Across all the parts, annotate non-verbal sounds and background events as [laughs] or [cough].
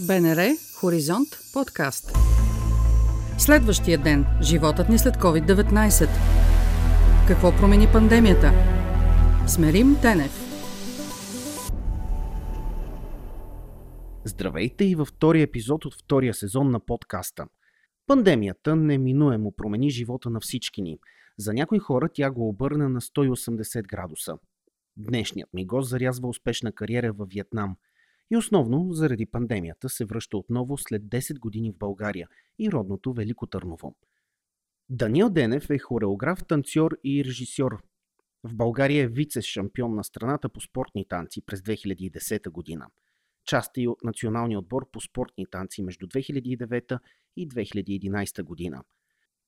БНР Хоризонт подкаст. Следващия ден. Животът ни след COVID-19. Какво промени пандемията? Смерим Тенев. Здравейте и във втория епизод от втория сезон на подкаста. Пандемията неминуемо промени живота на всички ни. За някои хора тя го обърна на 180 градуса. Днешният ми гост зарязва успешна кариера във Виетнам – и основно заради пандемията се връща отново след 10 години в България и родното Велико Търново. Даниел Денев е хореограф, танцор и режисьор. В България е вице-шампион на страната по спортни танци през 2010 година. Част е и от националния отбор по спортни танци между 2009 и 2011 година.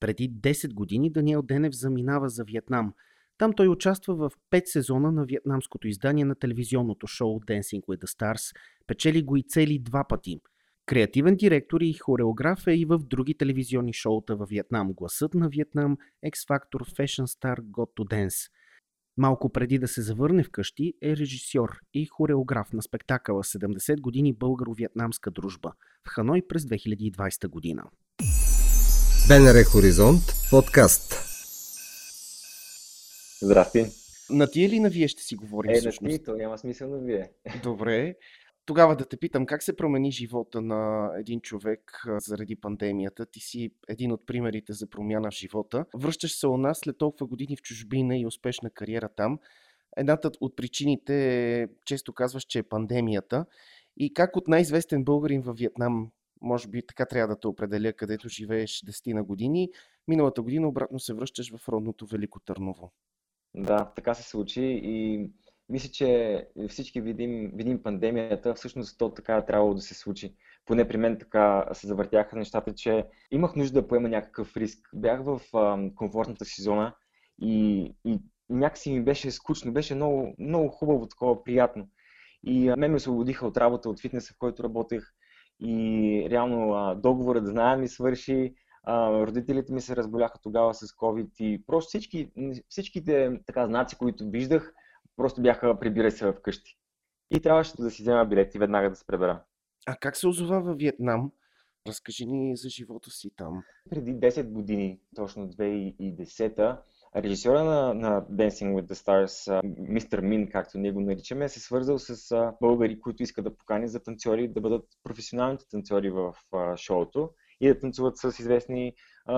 Преди 10 години Даниел Денев заминава за Виетнам – там той участва в 5 сезона на вьетнамското издание на телевизионното шоу Dancing with the Stars. Печели го и цели два пъти. Креативен директор и хореограф е и в други телевизионни шоута във Виетнам. Гласът на Виетнам, X Factor, Fashion Star, Got to Dance. Малко преди да се завърне вкъщи е режисьор и хореограф на спектакъла 70 години българо-вьетнамска дружба в Ханой през 2020 година. БНР Хоризонт подкаст Здрасти. На тия или на вие ще си говорим Е, всъщност? на ти, то няма смисъл на вие. Добре. Тогава да те питам, как се промени живота на един човек заради пандемията? Ти си един от примерите за промяна в живота. Връщаш се у нас след толкова години в чужбина и успешна кариера там. Едната от причините, често казваш, че е пандемията. И как от най-известен българин във Виетнам, може би така трябва да те определя, където живееш 10 на години, миналата година обратно се връщаш в родното Велико Търново. Да, така се случи и мисля, че всички видим, видим пандемията, всъщност то така е трябвало да се случи. Поне при мен така се завъртяха нещата, че имах нужда да поема някакъв риск. Бях в а, комфортната си зона и, и някакси ми беше скучно, беше много, много хубаво, такова приятно. И а, мен ме освободиха от работа, от фитнеса, в който работех и реално а, договорът за найем ми свърши, родителите ми се разболяха тогава с COVID и просто всички, всичките така знаци, които виждах, просто бяха прибирай се вкъщи. И трябваше да си взема билет и веднага да се пребера. А как се озова във Виетнам? Разкажи ни за живота си там. Преди 10 години, точно 2010 режисьора на, на Dancing with the Stars, мистер Мин, както ние го наричаме, се свързал с българи, които искат да покани за танцори да бъдат професионалните танцори в шоуто и да танцуват с известни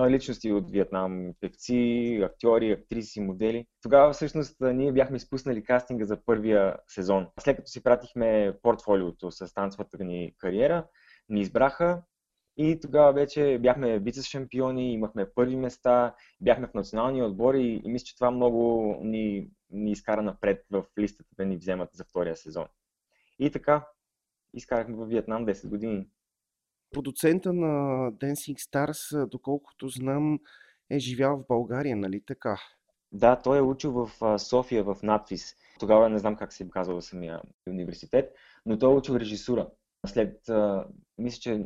личности от Виетнам, певци, актьори, актриси, модели. Тогава всъщност ние бяхме изпуснали кастинга за първия сезон. След като си пратихме портфолиото с танцовата ни кариера, ни избраха и тогава вече бяхме вице-шампиони, имахме първи места, бяхме в национални отбори и мисля, че това много ни, ни изкара напред в листата да ни вземат за втория сезон. И така, изкарахме в Виетнам 10 години продуцента на Dancing Stars, доколкото знам, е живял в България, нали така? Да, той е учил в София, в надфис. Тогава не знам как се казва самия университет, но той е учил режисура. След, мисля, че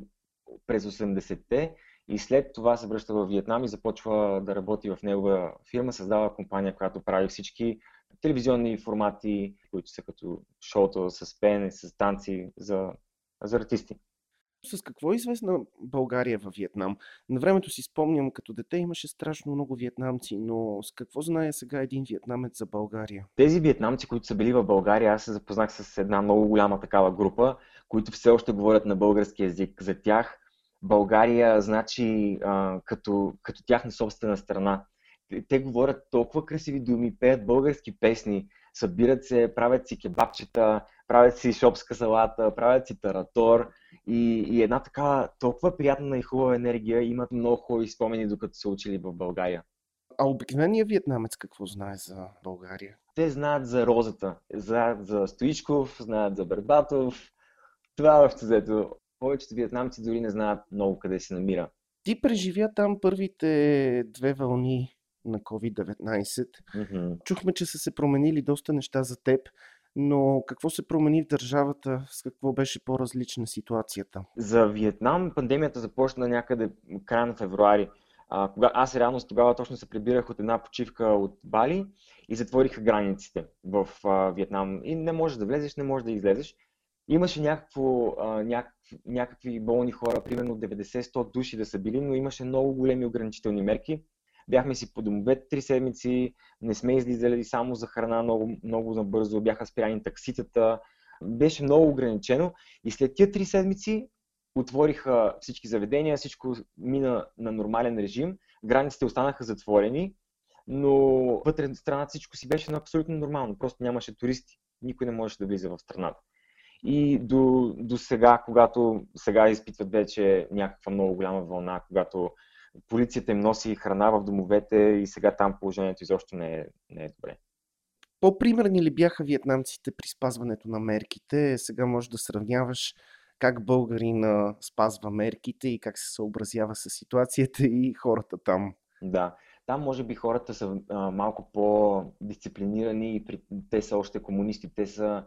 през 80-те и след това се връща в Виетнам и започва да работи в негова фирма, създава компания, която прави всички телевизионни формати, които са като шоуто с пеене, с танци за, за артисти. С какво е известна България във Виетнам? На времето си спомням, като дете имаше страшно много виетнамци, но с какво знае сега един виетнамец за България? Тези виетнамци, които са били в България, аз се запознах с една много голяма такава група, които все още говорят на български язик. За тях България значи а, като, като тяхна собствена страна. Те, те говорят толкова красиви думи, пеят български песни, събират се, правят си кебабчета, правят си шопска салата, правят си таратор и, и една така толкова приятна и хубава енергия, имат много хубави спомени, докато са учили в България. А обикновеният вьетнамец какво знае за България? Те знаят за розата, знаят за Стоичков, знаят за Бербатов. Това е общо взето. Повечето вьетнамци дори не знаят много къде се намира. Ти преживя там първите две вълни на COVID-19. Mm-hmm. Чухме, че са се променили доста неща за теб, но какво се промени в държавата? С какво беше по-различна ситуацията? За Виетнам пандемията започна някъде края на февруари. А, кога, аз реално тогава точно се прибирах от една почивка от Бали и затвориха границите в а, Виетнам. И не можеш да влезеш, не можеш да излезеш. Имаше някакво, а, някакви, някакви болни хора, примерно 90-100 души да са били, но имаше много големи ограничителни мерки. Бяхме си по домовете три седмици, не сме излизали само за храна много, много набързо, бяха спряни такситата, беше много ограничено и след тия три седмици отвориха всички заведения, всичко мина на нормален режим, границите останаха затворени, но вътре в страната всичко си беше абсолютно нормално, просто нямаше туристи, никой не можеше да влиза в страната. И до, до сега, когато сега изпитват вече някаква много голяма вълна, когато полицията им носи храна в домовете и сега там положението изобщо не е, не е добре. По-примерни ли бяха вьетнамците при спазването на мерките? Сега можеш да сравняваш как българина спазва мерките и как се съобразява с ситуацията и хората там. Да, там може би хората са а, малко по-дисциплинирани и при... те са още комунисти, те, са,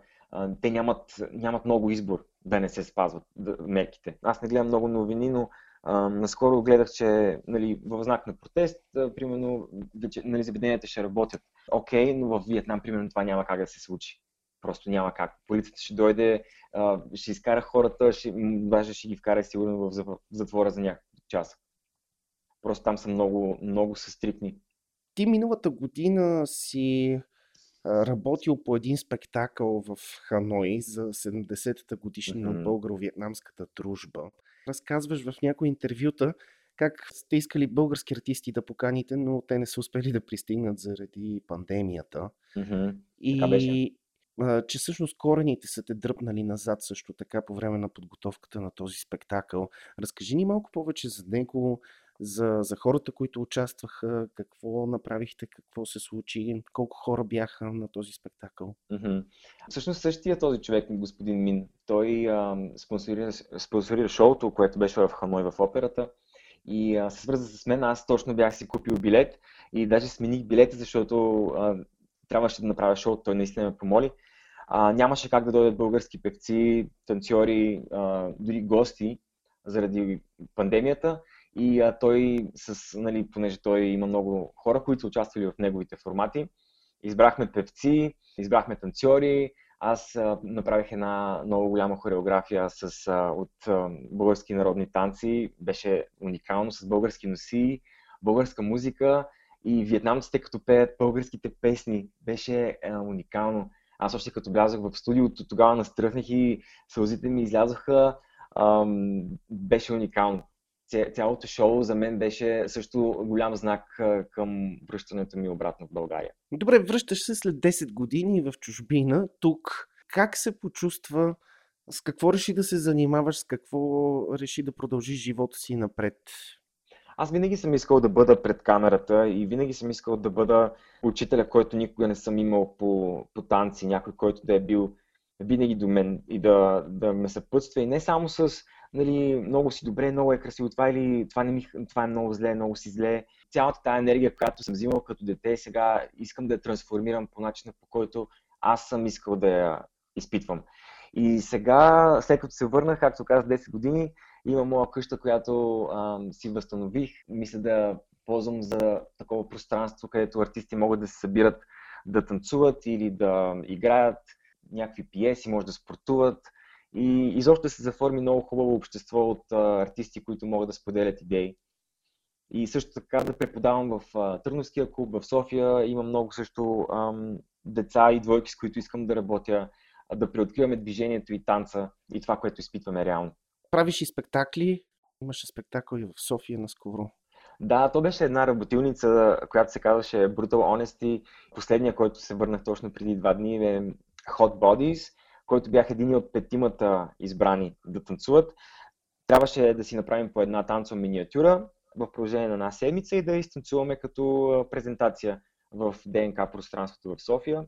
те нямат, нямат много избор да не се спазват мерките. Аз не гледам много новини, но а, наскоро гледах, че нали, в знак на протест, примерно, нали, заведенията ще работят. Окей, okay, но в Виетнам, примерно, това няма как да се случи. Просто няма как. Полицията ще дойде, ще изкара хората, ще, даже ще ги вкара сигурно в затвора за някакъв час. Просто там са много, много са стрикни. Ти миналата година си работил по един спектакъл в Ханой за 70-та годишна mm-hmm. българо-вьетнамската дружба. Разказваш в някои интервюта как сте искали български артисти да поканите, но те не са успели да пристигнат заради пандемията. Mm-hmm. И че всъщност корените са те дръпнали назад също така по време на подготовката на този спектакъл. Разкажи ни малко повече за него, за, за хората, които участваха, какво направихте, какво се случи, колко хора бяха на този спектакъл. Mm-hmm. Всъщност същия този човек, господин Мин, той а, спонсорира, спонсорира шоуто, което беше в Ханой в операта и а, се свърза с мен. Аз точно бях си купил билет и даже смених билета, защото а, трябваше да направя шоу, той наистина ме помоли. А, нямаше как да дойдат български певци, танцори, а, дори гости заради пандемията. И а, той, с, нали, понеже той има много хора, които са участвали в неговите формати, избрахме певци, избрахме танцори, аз а, направих една много голяма хореография с, а, от а, български народни танци. Беше уникално с български носи, българска музика и вьетнамците като пеят българските песни. Беше а, уникално. Аз още като влязах в студиото, тогава настръхнах и сълзите ми излязоха. Ам, беше уникално. Цялото шоу за мен беше също голям знак към връщането ми обратно в България. Добре, връщаш се след 10 години в чужбина. Тук как се почувства? С какво реши да се занимаваш? С какво реши да продължиш живота си напред? Аз винаги съм искал да бъда пред камерата и винаги съм искал да бъда учителя, който никога не съм имал по, по танци, някой, който да е бил винаги до мен и да, да ме съпътства. И не само с нали, много си добре, много е красиво това или това, не ми, това е много зле, много си зле. Цялата тази енергия, която съм взимал като дете, сега искам да я трансформирам по начина, по който аз съм искал да я изпитвам. И сега, след като се върнах, както казах, 10 години, има моя къща, която а, си възстанових. Мисля да ползвам за такова пространство, където артисти могат да се събират да танцуват или да играят някакви пиеси, може да спортуват. И изобщо се заформи много хубаво общество от а, артисти, които могат да споделят идеи. И също така да преподавам в а, Търновския клуб, в София. Има много също ам, деца и двойки, с които искам да работя, да преоткриваме движението и танца и това, което изпитваме реално правиш и спектакли. Имаше спектакъл и в София наскоро. Да, то беше една работилница, която се казваше Brutal Honesty. Последния, който се върнах точно преди два дни е Hot Bodies, който бях един от петимата избрани да танцуват. Трябваше да си направим по една танцова миниатюра в продължение на една седмица и да изтанцуваме като презентация в ДНК пространството в София.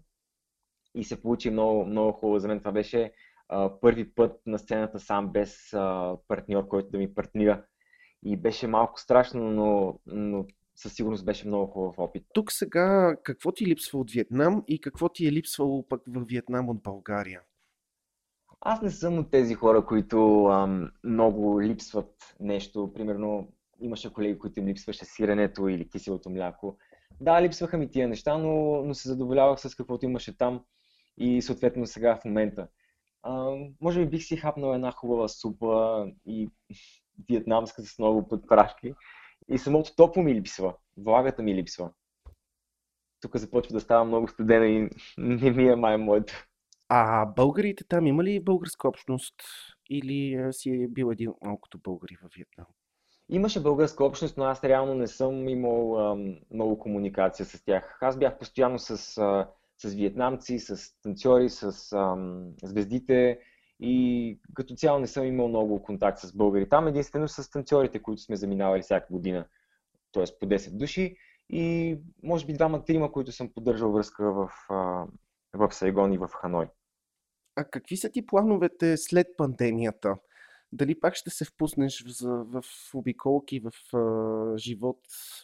И се получи много, много хубаво. За мен това беше а, първи път на сцената сам без а, партньор, който да ми партнира. И беше малко страшно, но, но със сигурност беше много хубав опит. Тук сега какво ти липсва от Виетнам и какво ти е липсвало пък в Виетнам от България? Аз не съм от тези хора, които ам, много липсват нещо. Примерно имаше колеги, които им липсваше сиренето или киселото мляко. Да, липсваха ми тия неща, но, но се задоволявах с каквото имаше там и съответно сега в момента а, може би бих си хапнал една хубава супа и вьетнамска с много подпрашки. И самото топло ми липсва, влагата ми липсва. Тук започва да става много студена и [laughs] не ми е май моето. А българите там има ли българска общност или си е бил един от малкото българи във Виетнам? Имаше българска общност, но аз реално не съм имал а, много комуникация с тях. Аз бях постоянно с, а, с виетнамци, с танцори, с а, звездите и като цяло не съм имал много контакт с българи. Там единствено с танцорите, които сме заминавали всяка година, т.е. по 10 души и може би двама-трима, които съм поддържал връзка в, в Сайгон и в Ханой. А какви са ти плановете след пандемията? Дали пак ще се впуснеш в, в обиколки, в а, живот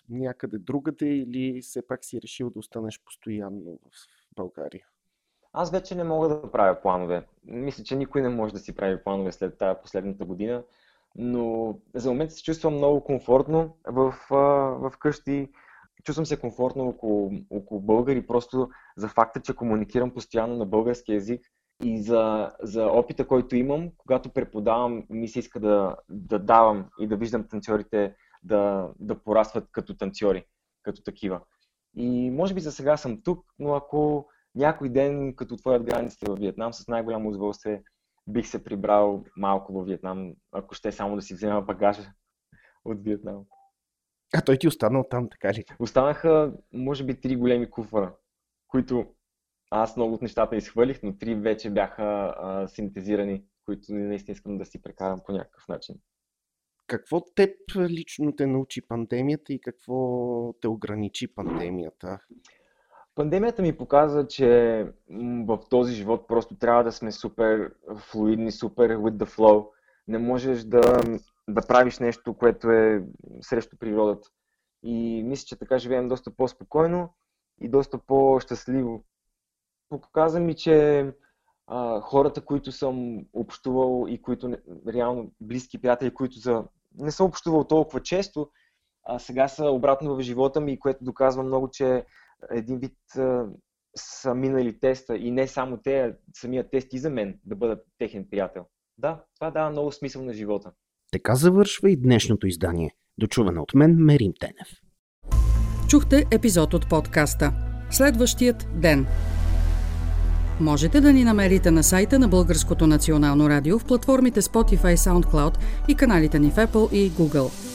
някъде другаде или все пак си решил да останеш постоянно в България? Аз вече не мога да правя планове. Мисля, че никой не може да си прави планове след тази последната година, но за момента се чувствам много комфортно в, в къщи. Чувствам се комфортно около, около българи, просто за факта, че комуникирам постоянно на български язик и за, за опита, който имам, когато преподавам, ми се иска да, да давам и да виждам танцорите да, да порастват като танцори, като такива. И може би за сега съм тук, но ако някой ден, като отворят границите в Виетнам, с най-голямо удоволствие бих се прибрал малко в Виетнам, ако ще само да си взема багажа от Виетнам. А той ти остана там, така ли? Останаха, може би, три големи куфара, които аз много от нещата изхвърлих, но три вече бяха а, синтезирани, които наистина искам да си прекарам по някакъв начин. Какво теб лично те научи пандемията и какво те ограничи пандемията? Пандемията ми показа, че в този живот просто трябва да сме супер флуидни, супер with the flow. Не можеш да, да правиш нещо, което е срещу природата. И мисля, че така живеем доста по-спокойно и доста по-щастливо. Показа ми, че а, хората, които съм общувал и които реално близки приятели, които за... не съм общувал толкова често, а сега са обратно в живота ми, което доказва много, че един вид а, са минали теста и не само те, а самия тест и за мен да бъда техен приятел. Да, това дава много смисъл на живота. Така завършва и днешното издание. Дочуване от мен Мерим Тенев. Чухте епизод от подкаста. Следващият ден. Можете да ни намерите на сайта на Българското национално радио в платформите Spotify, SoundCloud и каналите ни в Apple и Google.